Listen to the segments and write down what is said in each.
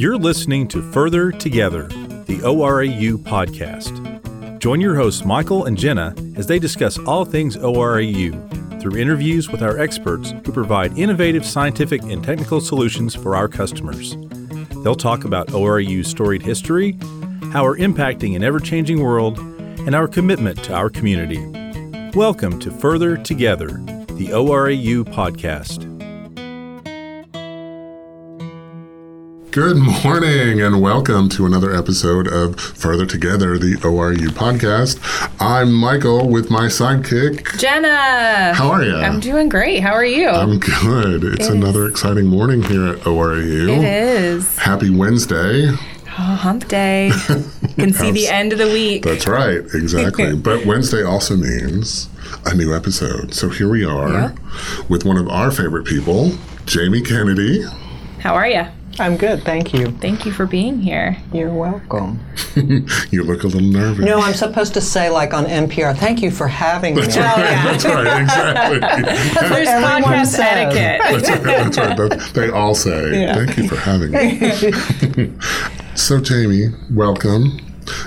You're listening to Further Together, the ORAU podcast. Join your hosts, Michael and Jenna, as they discuss all things ORAU through interviews with our experts who provide innovative scientific and technical solutions for our customers. They'll talk about ORAU's storied history, how we're impacting an ever changing world, and our commitment to our community. Welcome to Further Together, the ORAU podcast. Good morning and welcome to another episode of Further Together, the ORAU podcast. I'm Michael with my sidekick. Jenna. How are you? I'm doing great. How are you? I'm good. It's It another exciting morning here at ORAU. it is. Happy Wednesday. Oh, hump day. You can see the end of the week. That's right, exactly. but Wednesday also means a new episode. So here we are Yeah. with one of our favorite people, Jamey Kennedy. How are you? I'm good, thank you. Thank you for being here. You're welcome. You look a little nervous. No, I'm supposed to say, like on NPR, thank you for having me. That's right. That's right. Exactly. There's everyone podcast says. etiquette. That's right. That's right. That- They all say, Yeah. thank you for having me. so, Jamey, welcome.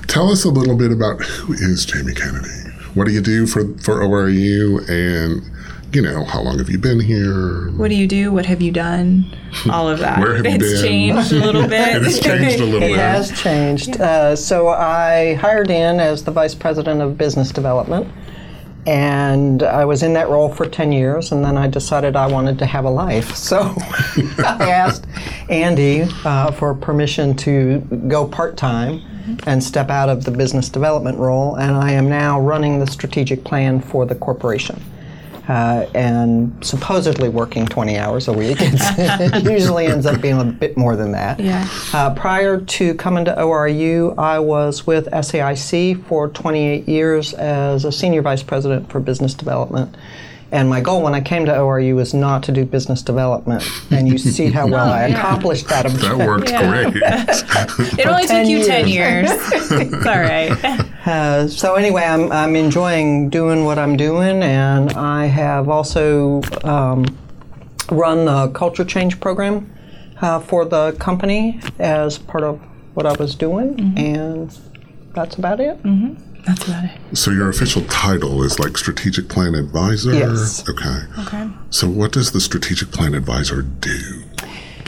Tell us a little bit about who is Jamey Kennedy? What do you do for, for ORAU? And, you know, how long have you been here? What do you do? What have you done? All of that. Where have you it's been? changed a little bit. It has changed a little bit. It has changed. Uh, so I hired in as the vice president of business development, and I was in that role for 10 years, and then I decided I wanted to have a life. So I asked Andy uh, for permission to go part time and step out of the business development role, and I am now running the strategic plan for the corporation. Uh, and supposedly working 20 hours a week. It usually ends up being a bit more than that. Yeah. Uh, prior to coming to ORAU, I was with SAIC for 28 years as a senior vice president for business development. And my goal when I came to ORAU was not to do business development. And you see how well I yeah. accomplished that. That worked Yeah. great. It only took 10 you 10 years. years. it's all right. Uh, so anyway, I'm, I'm enjoying doing what I'm doing, and I have also um, run the culture change program uh, for the company as part of what I was doing, and that's about it. That's about it. so, your official title is like Strategic Plan Advisor? Yes. Okay. Okay. So, what does the Strategic Plan Advisor do?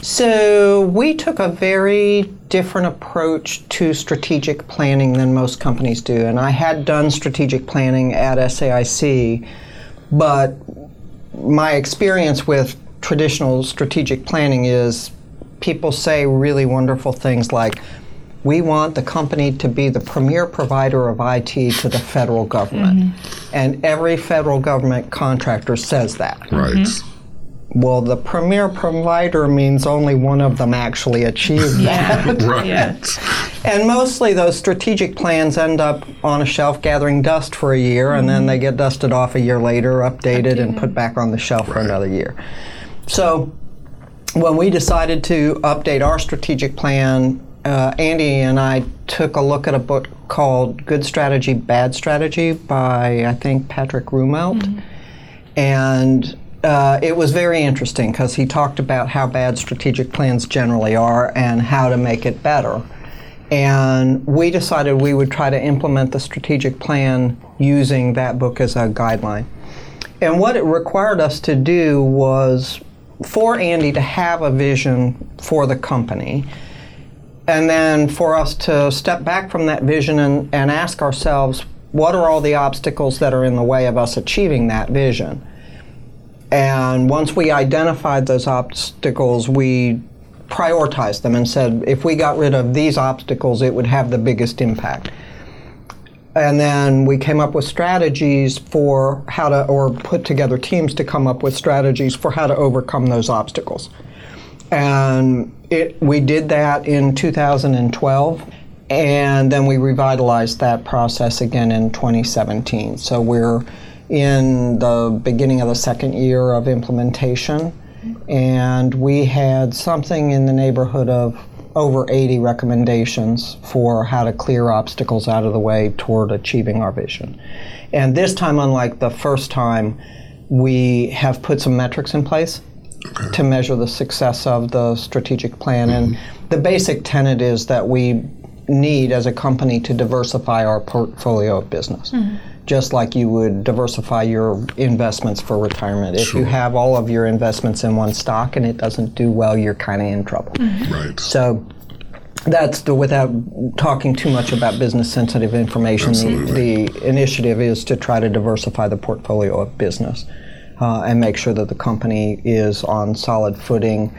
So we took a very different approach to strategic planning than most companies do, and I had done strategic planning at SAIC, but my experience with traditional strategic planning is people say really wonderful things like we want the company to be the premier provider of IT to the federal government. Mm-hmm. And every federal government contractor says that. Right. Mm-hmm. Well, the premier provider means only one of them actually achieved that. Right. Yeah. And mostly those strategic plans end up on a shelf gathering dust for a year and then they get dusted off a year later, updated, and put back on the shelf for another year. So when we decided to update our strategic plan, uh, Andy and I took a look at a book called Good Strategy, Bad Strategy by, I think, Patrick Rumelt. And uh, it was very interesting because he talked about how bad strategic plans generally are and how to make it better. And we decided we would try to implement the strategic plan using that book as a guideline. And what it required us to do was for Andy to have a vision for the company, and then for us to step back from that vision and, and ask ourselves, what are all the obstacles that are in the way of us achieving that vision? And once we identified those obstacles, we prioritized them and said, if we got rid of these obstacles, it would have the biggest impact. And then we came up with strategies for how to, or put together teams to come up with strategies for how to overcome those obstacles. And it, we did that in 2012, and then we revitalized that process again in 2017. So we're in the beginning of the second year of implementation, and we had something in the neighborhood of over 80 recommendations for how to clear obstacles out of the way toward achieving our vision. And this time, unlike the first time, we have put some metrics in place to measure the success of the strategic plan. And mm-hmm. the basic tenet is that we need as a company to diversify our portfolio of business. Mm-hmm. Just like you would diversify your investments for retirement. If you have all of your investments in one stock and it doesn't do well, you're kind of in trouble. Right. So that's the without talking too much about business sensitive information. The, Absolutely. the initiative is to try to diversify the portfolio of business uh, and make sure that the company is on solid footing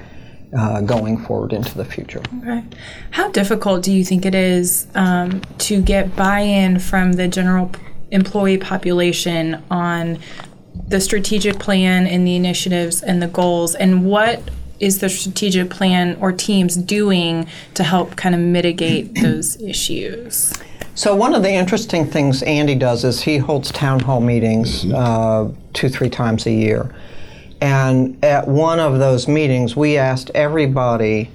uh, going forward into the future. Okay. How difficult do you think it is um, to get buy-in from the general p- employee population on the strategic plan and the initiatives and the goals, and what is the strategic plan or teams doing to help kind of mitigate those issues? So one of the interesting things Andy does is he holds town hall meetings uh, two, three times a year. And at one of those meetings, we asked everybody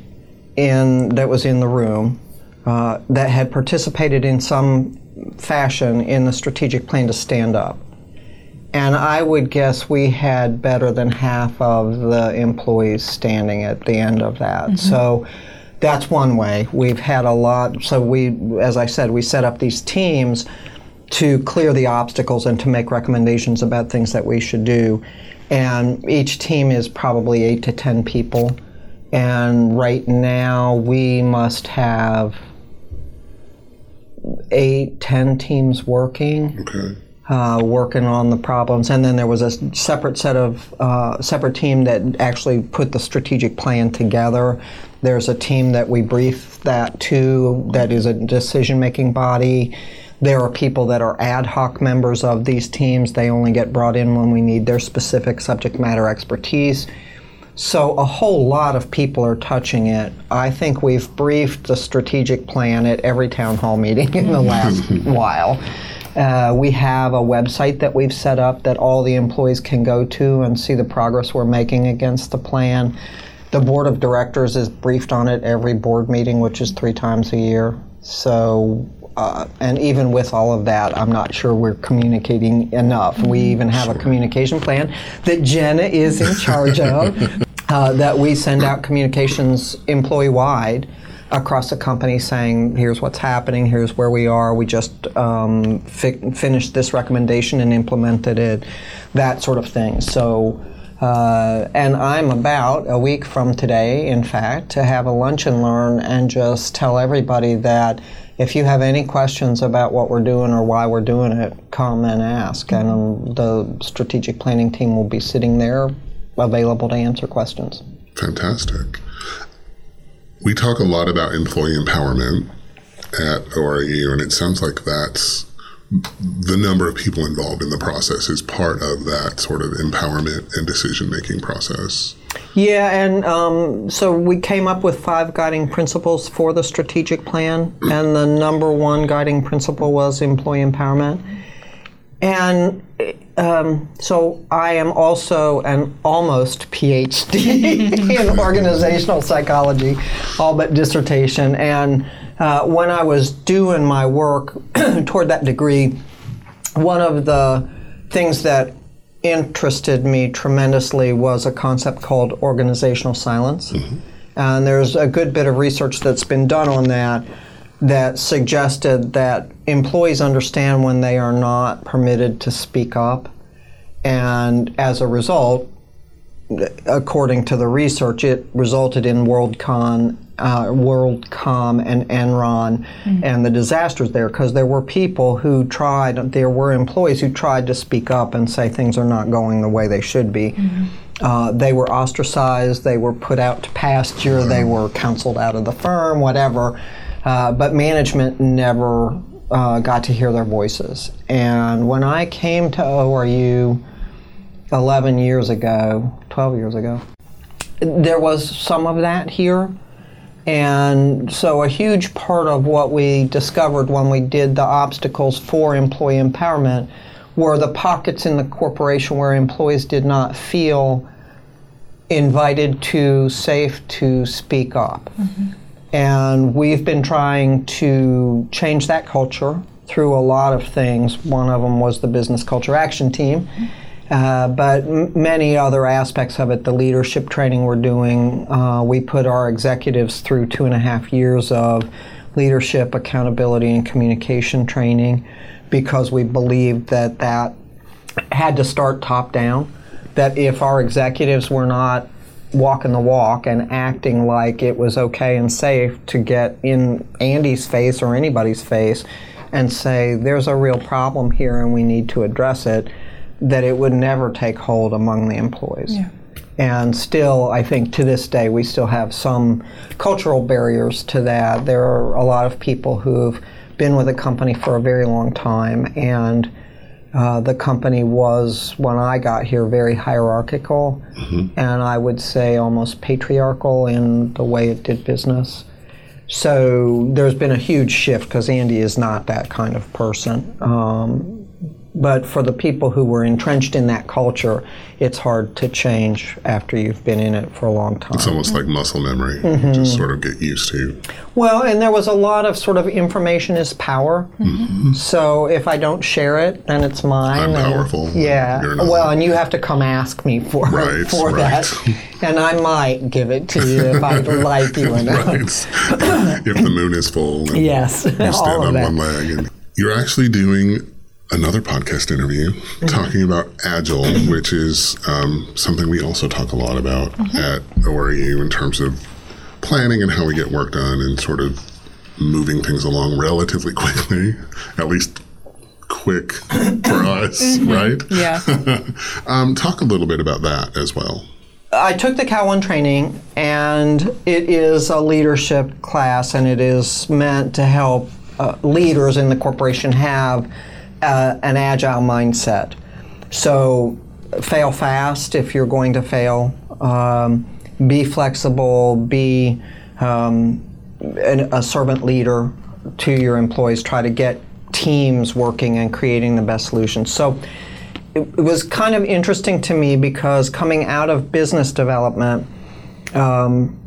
in that was in the room uh, that had participated in some fashion in the strategic plan to stand up. And I would guess we had better than half of the employees standing at the end of that. Mm-hmm. So that's one way. We've had a lot. So we, as I said, we set up these teams to clear the obstacles and to make recommendations about things that we should do. And each team is probably eight to ten people. And right now we must have eight, ten teams working Okay. uh, working on the problems, and then there was a separate set of uh, separate team that actually put the strategic plan together. There's a team that we brief that to that is a decision-making body. There are people that are ad hoc members of these teams. They only get brought in when we need their specific subject matter expertise. So a whole lot of people are touching it. I think we've briefed the strategic plan at every town hall meeting in the last while. Uh, we have a website that we've set up that all the employees can go to and see the progress we're making against the plan. The board of directors is briefed on it every board meeting, which is three times a year. So, uh, and even with all of that, I'm not sure we're communicating enough. We even have a communication plan that Jenna is in charge of, uh, that we send out communications employee wide across the company saying, here's what's happening, here's where we are, we just um, fi- finished this recommendation and implemented it, that sort of thing. So, uh, and I'm about a week from today, in fact, to have a lunch and learn and just tell everybody that if you have any questions about what we're doing or why we're doing it, come and ask. And um, the strategic planning team will be sitting there available to answer questions. Fantastic. We talk a lot about employee empowerment at ORAU, and it sounds like that's the number of people involved in the process is part of that sort of empowerment and decision making process. Yeah, and um, so we came up with five guiding principles for the strategic plan, and the number one guiding principle was employee empowerment. And um, so I am also an almost PhD in organizational psychology, all but dissertation. And uh, when I was doing my work toward that degree, one of the things that interested me tremendously was a concept called organizational silence. And there's a good bit of research that's been done on that that suggested that employees understand when they are not permitted to speak up. And as a result, according to the research, it resulted in WorldCon, uh, WorldCom, and Enron, and the disasters there. Because there were people who tried, there were employees who tried to speak up and say things are not going the way they should be. Uh, they were ostracized, they were put out to pasture, they were counseled out of the firm, whatever. Uh, but management never uh, got to hear their voices. And when I came to ORAU 11 years ago, 12 years ago, there was some of that here. And so, a huge part of what we discovered when we did the obstacles for employee empowerment were the pockets in the corporation where employees did not feel invited to, safe to speak up. Mm-hmm. And we've been trying to change that culture through a lot of things. One of them was the Business Culture Action Team. Mm-hmm. Uh, but m- many other aspects of it, the leadership training we're doing, uh, we put our executives through two and a half years of leadership, accountability, and communication training because we believed that that had to start top down. That if our executives were not walking the walk and acting like it was okay and safe to get in Andy's face or anybody's face and say, there's a real problem here and we need to address it, that it would never take hold among the employees. Yeah. And still, I think to this day, we still have some cultural barriers to that. There are a lot of people who've been with a company for a very long time, and uh, the company was, when I got here, very hierarchical, and I would say almost patriarchal in the way it did business. So there's been a huge shift because Andy is not that kind of person. Um, but for the people who were entrenched in that culture, it's hard to change after you've been in it for a long time. It's almost like muscle memory. Mm-hmm. Just sort of get used to. Well, and there was a lot of sort of information is power. Mm-hmm. So if I don't share it, then it's mine. I'm powerful. Yeah. Well, and you have to come ask me for Right, for right. that, and I might give it to you if I like you enough. Right. if the moon is full. And Yes, You stand all of on that. one leg. And you're actually doing another podcast interview Mm-hmm. talking about Agile, which is um, something we also talk a lot about Mm-hmm. at ORAU in terms of planning and how we get work done and sort of moving things along relatively quickly, at least quick for us, right? Mm-hmm. Yeah. Um, talk a little bit about that as well. I took the Cal One training, and it is a leadership class, and it is meant to help uh, leaders in the corporation have uh, an agile mindset. So, fail fast if you're going to fail. Um, be flexible. Be um, an, a servant leader to your employees. Try to get teams working and creating the best solutions. So it, was kind of interesting to me because coming out of business development, um,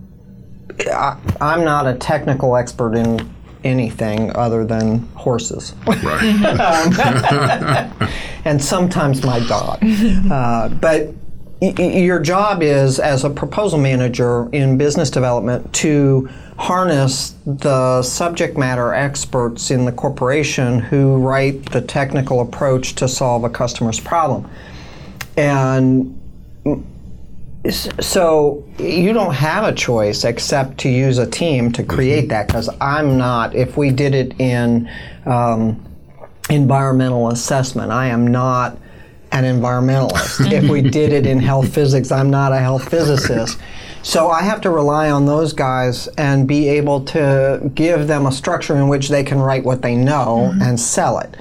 I, I'm not a technical expert in anything other than horses Right. and sometimes my dog. Uh, but y- y- your job is, as a proposal manager in business development, to harness the subject matter experts in the corporation who write the technical approach to solve a customer's problem. And so you don't have a choice except to use a team to mm-hmm. create that because I'm not, if we did it in um, environmental assessment, I am not an environmentalist. Mm-hmm. if we did it in health physics, I'm not a health physicist. So I have to rely on those guys and be able to give them a structure in which they can write what they know mm-hmm. and sell it.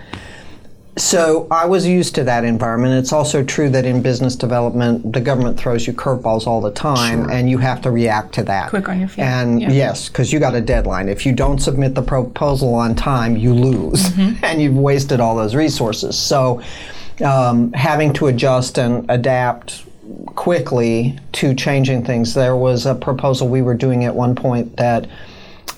So I was used to that environment. It's also true that in business development, the government throws you curveballs all the time, and you have to react to that. Quick on your feet. And Yeah. yes, because you got a deadline. If you don't submit the proposal on time, you lose, and you've wasted all those resources. So um, having to adjust and adapt quickly to changing things. There was a proposal we were doing at one point that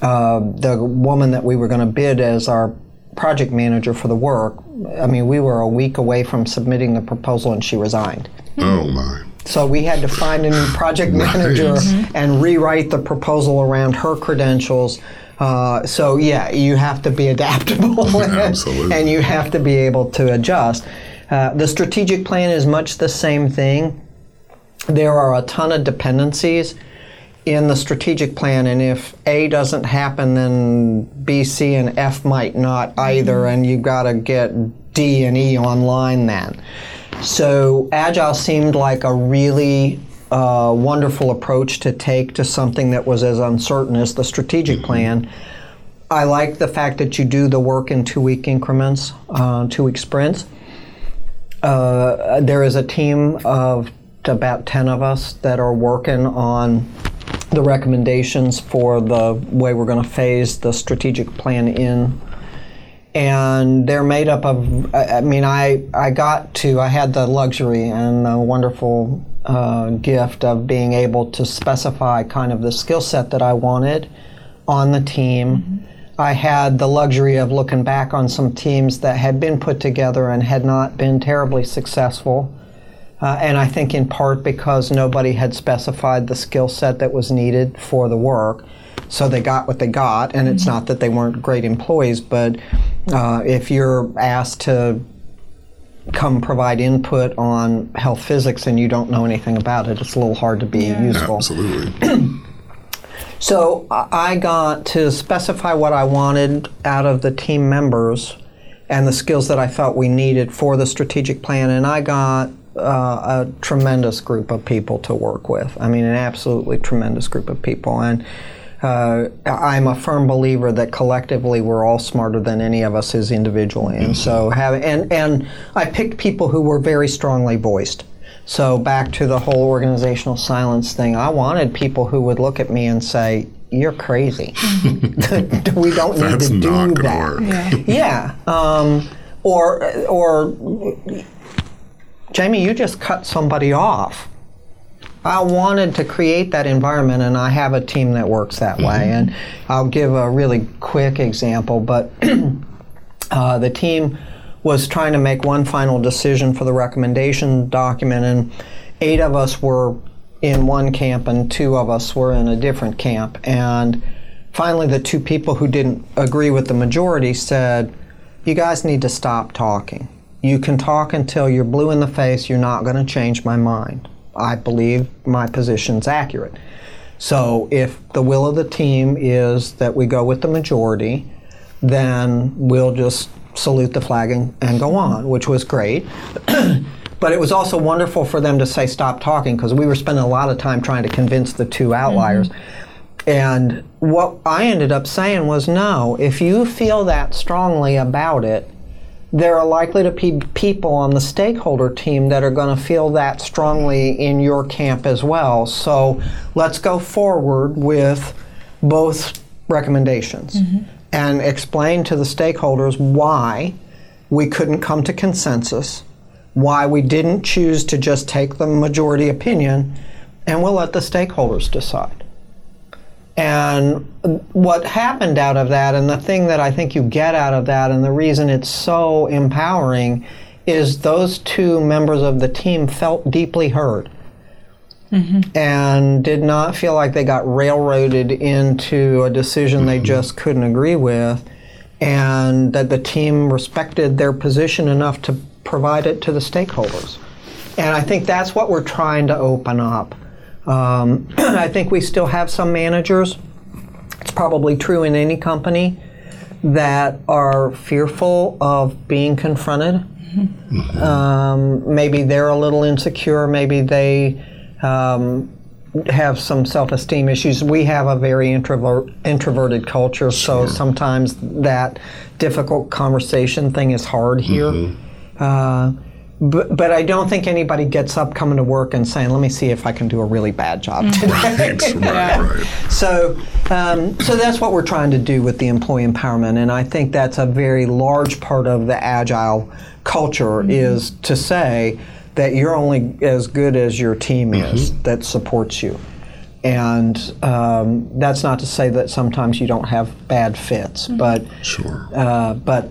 uh, the woman that we were going to bid as our project manager for the work, I mean, we were a week away from submitting the proposal and she resigned. oh my. So we had to find a new project manager and rewrite the proposal around her credentials. Uh, so yeah, you have to be adaptable and, and you have to be able to adjust. Uh, the strategic plan is much the same thing. There are a ton of dependencies in the strategic plan, and if A doesn't happen, then B, C, and F might not either, and you've got to get D and E online then. So Agile seemed like a really uh, wonderful approach to take to something that was as uncertain as the strategic plan. I like the fact that you do the work in two week increments, uh, two week sprints. Uh, there is a team of about 10 of us that are working on the recommendations for the way we're going to phase the strategic plan in. And they're made up of i mean i i got to i had the luxury and the wonderful uh, gift of being able to specify kind of the skill set that i wanted on the team. I had the luxury of looking back on some teams that had been put together and had not been terribly successful Uh, and I think in part because nobody had specified the skill set that was needed for the work. So they got what they got, and it's not that they weren't great employees, but uh, if you're asked to come provide input on health physics and you don't know anything about it, it's a little hard to be useful. Absolutely. So I I got to specify what I wanted out of the team members and the skills that I felt we needed for the strategic plan, and I got uh, a tremendous group of people to work with. I mean, an absolutely tremendous group of people, and. Uh, I'm a firm believer that collectively we're all smarter than any of us is individually, and so have and and I picked people who were very strongly voiced. So back to the whole organizational silence thing, I wanted people who would look at me and say, "You're crazy. we don't need That's to do not gonna that." work. Yeah. Um, or or Jamey, you just cut somebody off. I wanted to create that environment, and I have a team that works that way. And I'll give a really quick example, but uh, the team was trying to make one final decision for the recommendation document, and eight of us were in one camp, and two of us were in a different camp. And finally, the two people who didn't agree with the majority said, You guys need to stop talking. You can talk until you're blue in the face, you're not going to change my mind. I believe my position's accurate. So if the will of the team is that we go with the majority, then we'll just salute the flag and, and go on, which was great. but it was also wonderful for them to say stop talking because we were spending a lot of time trying to convince the two outliers. Mm-hmm. And what I ended up saying was no, if you feel that strongly about it, there are likely to be people on the stakeholder team that are going to feel that strongly in your camp as well. So let's go forward with both recommendations mm-hmm. and explain to the stakeholders why we couldn't come to consensus, why we didn't choose to just take the majority opinion, and we'll let the stakeholders decide. And what happened out of that, and the thing that I think you get out of that, and the reason it's so empowering, is those two members of the team felt deeply heard mm-hmm. and did not feel like they got railroaded into a decision they mm-hmm. just couldn't agree with, and that the team respected their position enough to provide it to the stakeholders. And I think that's what we're trying to open up. Um, I think we still have some managers, it's probably true in any company, that are fearful of being confronted. Um, maybe they're a little insecure, maybe they um, have some self-esteem issues. We have a very introvert, introverted culture, so sometimes that difficult conversation thing is hard here. Uh, but, but I don't think anybody gets up coming to work and saying, "Let me see if I can do a really bad job today." Right, right, right. So, um, so that's what we're trying to do with the employee empowerment, and I think that's a very large part of the agile culture is to say that you're only as good as your team is that supports you, and um, that's not to say that sometimes you don't have bad fits, but Sure. uh, but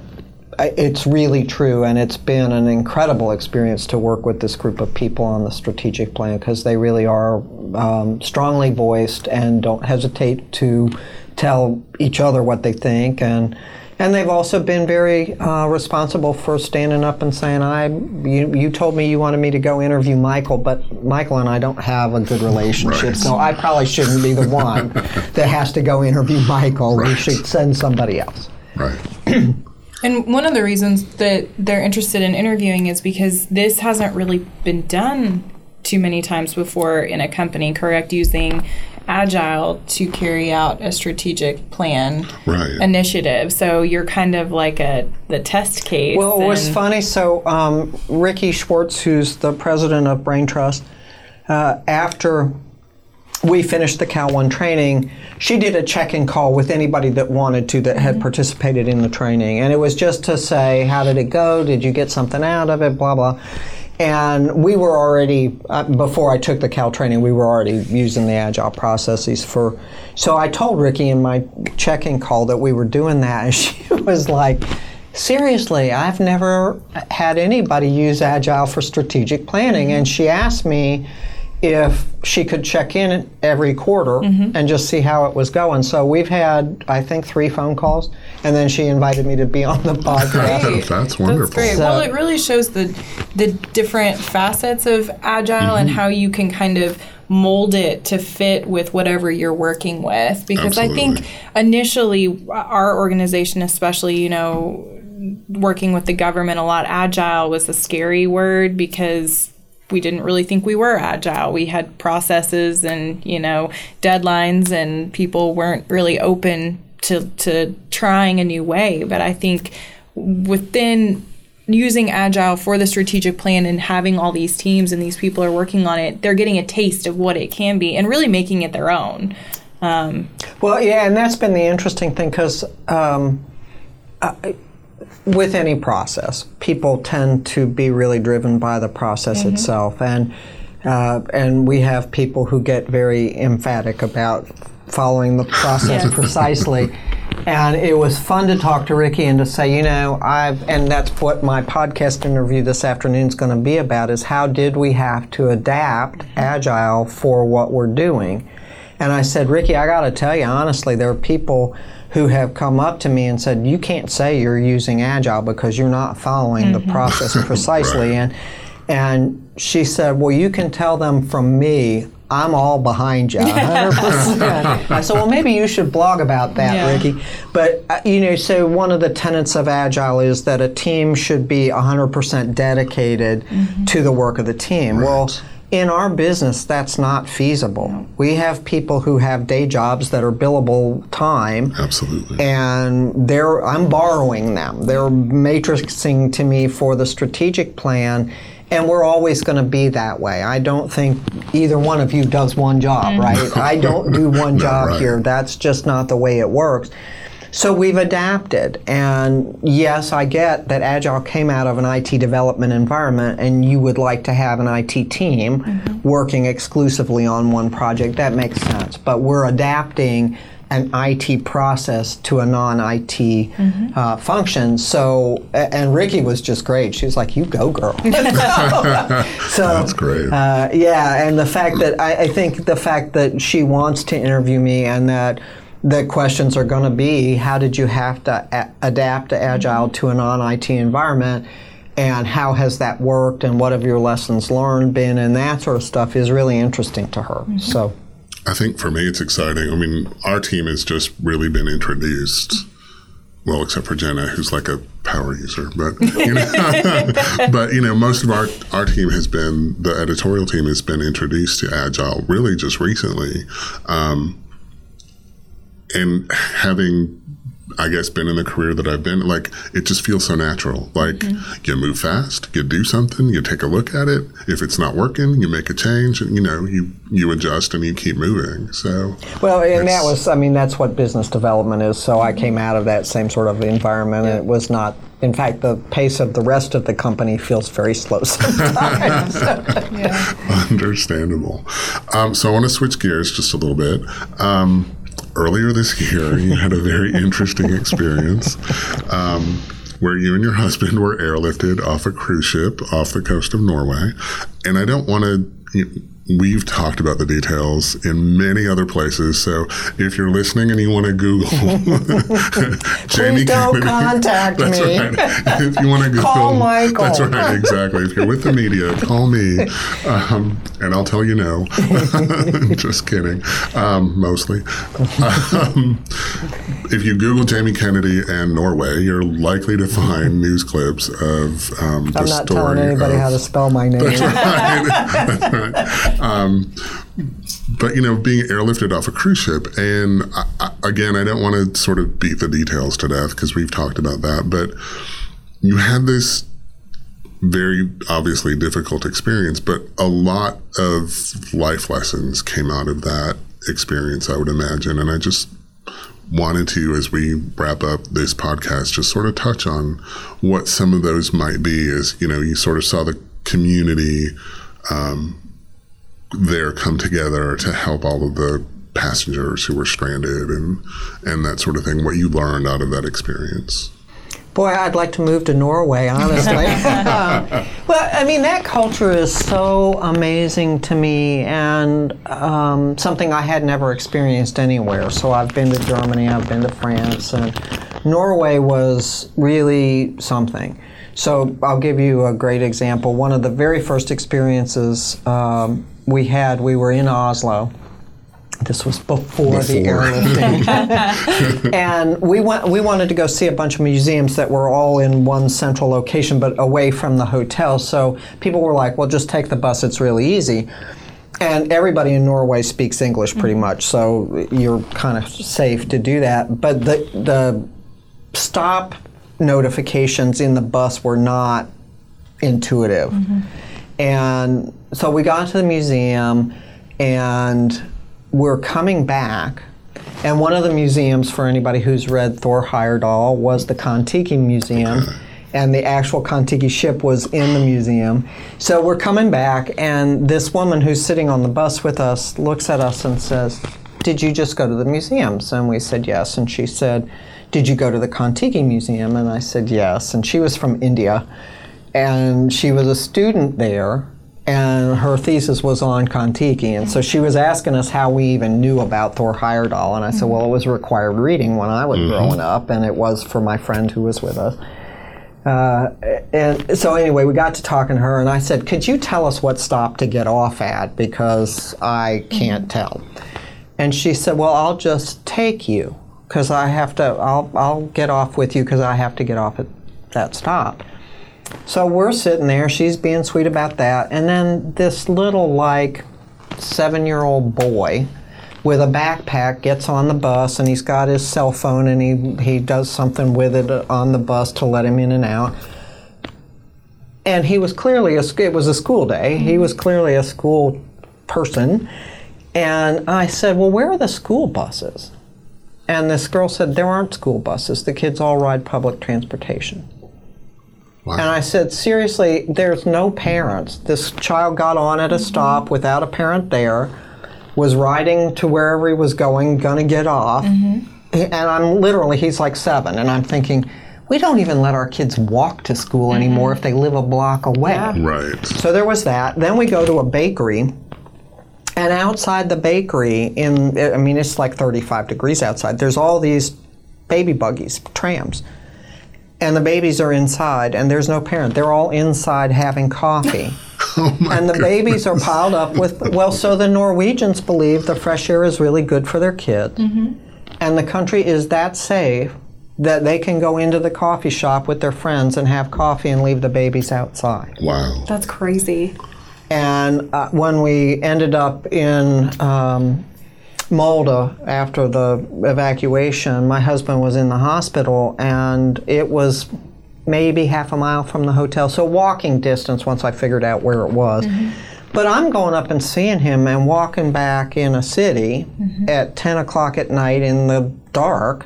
it's really true, and it's been an incredible experience to work with this group of people on the strategic plan because they really are um, strongly voiced and don't hesitate to tell each other what they think, and and they've also been very uh, responsible for standing up and saying, "I, you, you told me you wanted me to go interview Michael, but Michael and I don't have a good relationship, Right. so I probably shouldn't be the one that has to go interview Michael. We should send somebody else." Right. And one of the reasons that they're interested in interviewing is because this hasn't really been done too many times before in a company, correct? Using agile to carry out a strategic plan Right. initiative. So you're kind of like a the test case. Well, it was funny. So, um, Ricky Schwartz, who's the president of Brain Trust, uh, after we finished the Cal One training, she did a check-in call with anybody that wanted to that had participated in the training, and it was just to say, "How did it go? Did you get something out of it?" Blah blah. And we were already uh, before I took the Cal training, we were already using the agile processes for. So I told Ricky in my check-in call that we were doing that, and she was like. seriously, I've never had anybody use Agile for strategic planning. And she asked me if she could check in every quarter mm-hmm. and just see how it was going. So we've had, I think, three phone calls, and then she invited me to be on the podcast. Great. That's wonderful. great. So- well, it really shows the the different facets of agile and mm-hmm. how you can kind of mold it to fit with whatever you're working with. Because I think initially our organization, especially, you know, working with the government a lot, agile was a scary word because we didn't really think we were agile. We had processes and, you know, deadlines and people weren't really open to to trying a new way. But I think within using agile for the strategic plan and having all these teams and these people are working on it, they're getting a taste of what it can be and really making it their own. Well, yeah, and that's been the interesting thing because um, with any process, people tend to be really driven by the process itself, and uh, and we have people who get very emphatic about following the process Yes. precisely. And it was fun to talk to Ricky and to say, you know, I've, and that's what my podcast interview this afternoon is going to be about: is how did we have to adapt agile for what we're doing? And I said, Ricky, I got to tell you honestly, there are people who have come up to me and said, you can't say you're using agile because you're not following the process precisely. And and she said, well, you can tell them from me. I'm all behind you, 100%. I said, well, maybe you should blog about that, Yeah. Ricky. But, uh, you know, so one of the tenets of Agile is that a team should be 100% dedicated to the work of the team. Well, in our business, that's not feasible. We have people who have day jobs that are billable time. Absolutely. And they're I'm borrowing them. They're matrixing to me for the strategic plan, and we're always going to be that way. I don't think either one of you does one job, mm. right? I don't do one job right. here. That's just not the way it works. So we've adapted, and yes, I get that Agile came out of an IT development environment, and you would like to have an IT team working exclusively on one project. That makes sense. But we're adapting an IT process to a non-IT uh, function. So, and Ricky was just great. She was like, "You go, girl." so That's great. uh, yeah, and the fact that I, I think the fact that she wants to interview me and that the questions are going to be how did you have to a- adapt to agile to a non-IT environment and how has that worked and what have your lessons learned been and that sort of stuff is really interesting to her. So I think for me, it's exciting. I mean, our team has just really been introduced. Well, except for Jenna, who's like a power user, but you know, but you know, most of our our team has been the editorial team has been introduced to agile really just recently, um, and having. I guess been in the career that I've been like it just feels so natural. Like you move fast, you do something, you take a look at it. If it's not working, you make a change, and you know you you adjust and you keep moving. So Well, and that was, I mean, that's what business development is. So I came out of that same sort of environment, and it was not, in fact, the pace of the rest of the company feels very slow sometimes. Understandable. Um, so I want to switch gears just a little bit. Um, earlier this year, you had a very interesting experience um, where you and your husband were airlifted off a cruise ship off the coast of Norway. And I don't want to. We've talked about the details in many other places. So if you're listening and you want to Google Jamey don't Kennedy- contact that's me. Right. If you want to Google, Call Michael. That's right, exactly. If you're with the media, call me, um, and I'll tell you no. Just kidding. Um, mostly. Um, if you Google Jamey Kennedy and Norway, you're likely to find news clips of um, the I'm not story. telling anybody of, how to spell my name. That's right. Um, but you know, being airlifted off a cruise ship, and I, I, again, I don't want to sort of beat the details to death because we've talked about that, but you had this very obviously difficult experience, but a lot of life lessons came out of that experience, I would imagine, and I just wanted to, as we wrap up this podcast, just sort of touch on what some of those might be. As you know, you sort of saw the community um, there come together to help all of the passengers who were stranded and and that sort of thing. What you learned out of that experience. Boy, I'd like to move to Norway, honestly. well, I mean, that culture is so amazing to me and um, something I had never experienced anywhere. So I've been to Germany, I've been to France, and Norway was really something. So I'll give you a great example. One of the very first experiences um, we had, we were in Oslo this was before, the Before. airlifting. and we went we wanted to go see a bunch of museums that were all in one central location but away from the hotel. So people were like, "Well, just take the bus. It's really easy." And everybody in Norway speaks English pretty mm-hmm. much, so you're kind of safe to do that. But the the stop notifications in the bus were not intuitive. Mm-hmm. And so we got to the museum and we're coming back. And one of the museums, for anybody who's read Thor Heyerdahl, was the Kon-Tiki Museum. And the actual Kon-Tiki ship was in the museum. So we're coming back, and this woman who's sitting on the bus with us looks at us and says, Did you just go to the museums? And we said, Yes. And she said, Did you go to the Kon-Tiki Museum? And I said, Yes. And she was from India and she was a student there and her thesis was on Kon-Tiki and so she was asking us how we even knew about Thor Heyerdahl and I said well it was required reading when I was growing up and it was for my friend who was with us. Uh, and so anyway we got to talking to her and I said could you tell us what stop to get off at? Because I can't tell. And she said well I'll just take you because I have to I'll, I'll get off with you because I have to get off at that stop so we're sitting there, she's being sweet about that, and then this little, like, seven year old boy with a backpack gets on the bus and he's got his cell phone and he, he does something with it on the bus to let him in and out. And he was clearly a, it was a school day, he was mm-hmm. clearly a school person. And I said, Well, where are the school buses? And this girl said, There aren't school buses. The kids all ride public transportation. Wow. And I said, seriously, there's no parents. This child got on at a stop without a parent there, was riding to wherever he was going, gonna get off. Mm-hmm. And I'm literally, he's like seven, and I'm thinking, we don't even let our kids walk to school mm-hmm. anymore if they live a block away. right. So there was that. Then we go to a bakery, and outside the bakery, in I mean it's like 35 degrees outside. There's all these baby buggies, trams, and the babies are inside, and there's no parent. They're all inside having coffee. Oh my and the babies are piled up with well so the norwegians believe the fresh air is really good for their kids and the country is that safe that they can go into the coffee shop with their friends and have coffee and leave the babies outside Wow. That's crazy. and uh, when we ended up in um, Molde after the evacuation, my husband was in the hospital, and it was maybe half a mile from the hotel, so walking distance once I figured out where it was. Mm-hmm. But I'm going up and seeing him and walking back in a city mm-hmm. at 10 o'clock at night in the dark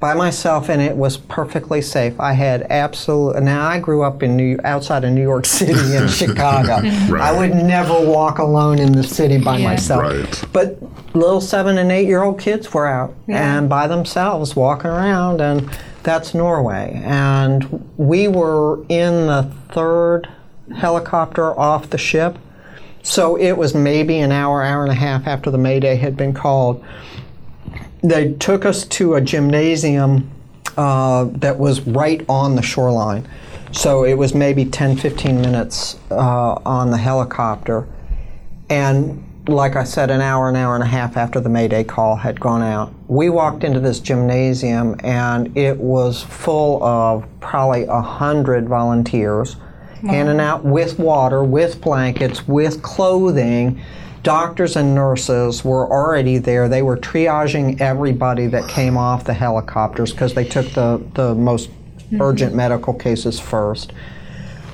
by myself, and it was perfectly safe. I had absolute. Now I grew up in New outside of New York City in Chicago. I would never walk alone in the city by Yeah. myself. Right. But little seven and eight year old kids were out and by themselves walking around, and that's Norway. And we were in the third helicopter off the ship. So it was maybe an hour, hour and a half after the Mayday had been called they took us to a gymnasium uh, that was right on the shoreline. So it was maybe 10, 15 minutes uh, on the helicopter. And like I said, an hour, an hour and a half after the Mayday call had gone out, we walked into this gymnasium and it was full of probably a hundred volunteers handing out with water, with blankets, with clothing. Doctors and nurses were already there. They were triaging everybody that came off the helicopters because they took the, the most urgent medical cases first.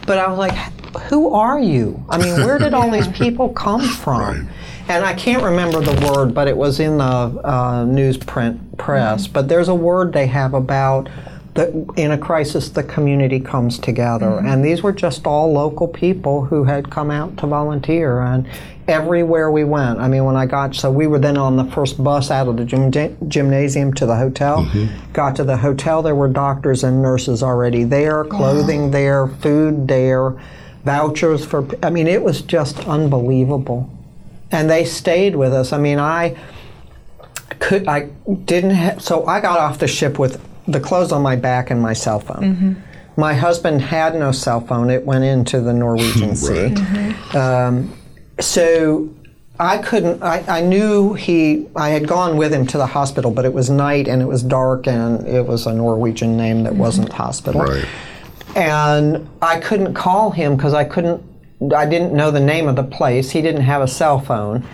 But I was like, who are you? I mean, where did all these people come from? And I can't remember the word, but it was in the uh, newsprint press. But there's a word they have about the, in a crisis, the community comes together. Mm-hmm. And these were just all local people who had come out to volunteer. And everywhere we went, I mean, when I got, so we were then on the first bus out of the gym, gymnasium to the hotel. Got to the hotel, there were doctors and nurses already there, clothing there, food there, vouchers for, I mean, it was just unbelievable. And they stayed with us. I mean, I, could I didn't have so I got off the ship with the clothes on my back and my cell phone. Mm-hmm. My husband had no cell phone; it went into the Norwegian Sea. Mm-hmm. Um, so I couldn't. I, I knew he. I had gone with him to the hospital, but it was night and it was dark, and it was a Norwegian name that mm-hmm. wasn't hospital Right. and I couldn't call him because I couldn't. I didn't know the name of the place. He didn't have a cell phone,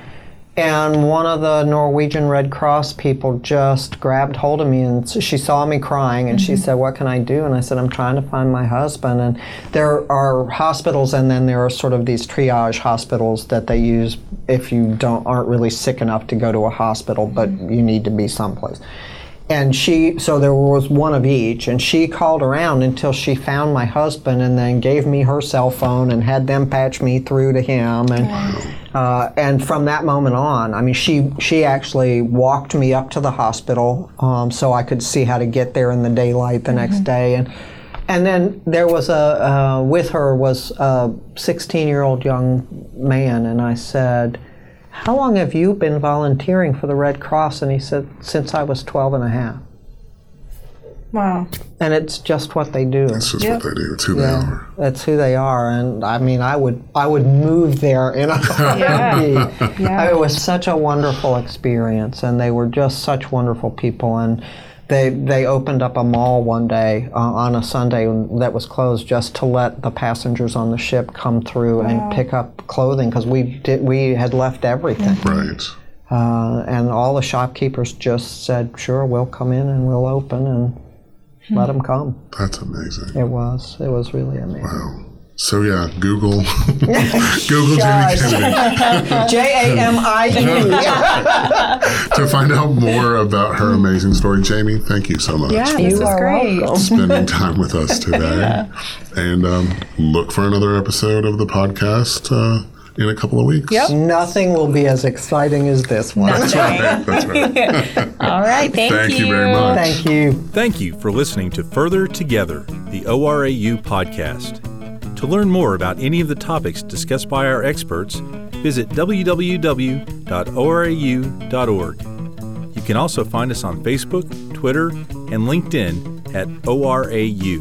and one of the Norwegian Red Cross people just grabbed hold of me, and she saw me crying, and she mm-hmm. said, "What can I do?" And I said, "I'm trying to find my husband." And there are hospitals, and then there are sort of these triage hospitals that they use if you don't aren't really sick enough to go to a hospital, but mm-hmm. you need to be someplace and she so there was one of each and she called around until she found my husband and then gave me her cell phone and had them patch me through to him. And uh, and from that moment on i mean she she actually walked me up to the hospital um, so i could see how to get there in the daylight the next day. And and then there was a uh, with her was a 16 year old young man and i said how long have you been volunteering for the Red Cross? And he said, since I was 12 and a half. Wow. And it's just what they do. That's just Yep. what they do. It's who they are. That's who they are. And I mean, I would, I would move there in a heartbeat. Yeah. It was such a wonderful experience, and they were just such wonderful people. And they they opened up a mall one day uh, on a Sunday that was closed just to let the passengers on the ship come through and pick up clothing because we did we had left everything. Right. Uh, and all the shopkeepers just said, "Sure, we'll come in and we'll open and let them come." That's amazing. It was, it was really amazing. So yeah, Google Google Jamey Kennedy J A M I E. to find out more about her amazing story. Jamey, thank you so much Yeah, for this You are great. welcome. spending time with us today. And um, look for another episode of the podcast uh, in a couple of weeks. Yep. Nothing will be as exciting as this one. That's right. That's right. All right. Thank, Thank you very much. Thank you. Thank you for listening to Further Together, the ORAU podcast. To learn more about any of the topics discussed by our experts, visit www.orau.org. You can also find us on Facebook, Twitter, and LinkedIn at ORAU,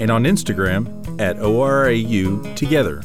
and on Instagram at ORAU Together.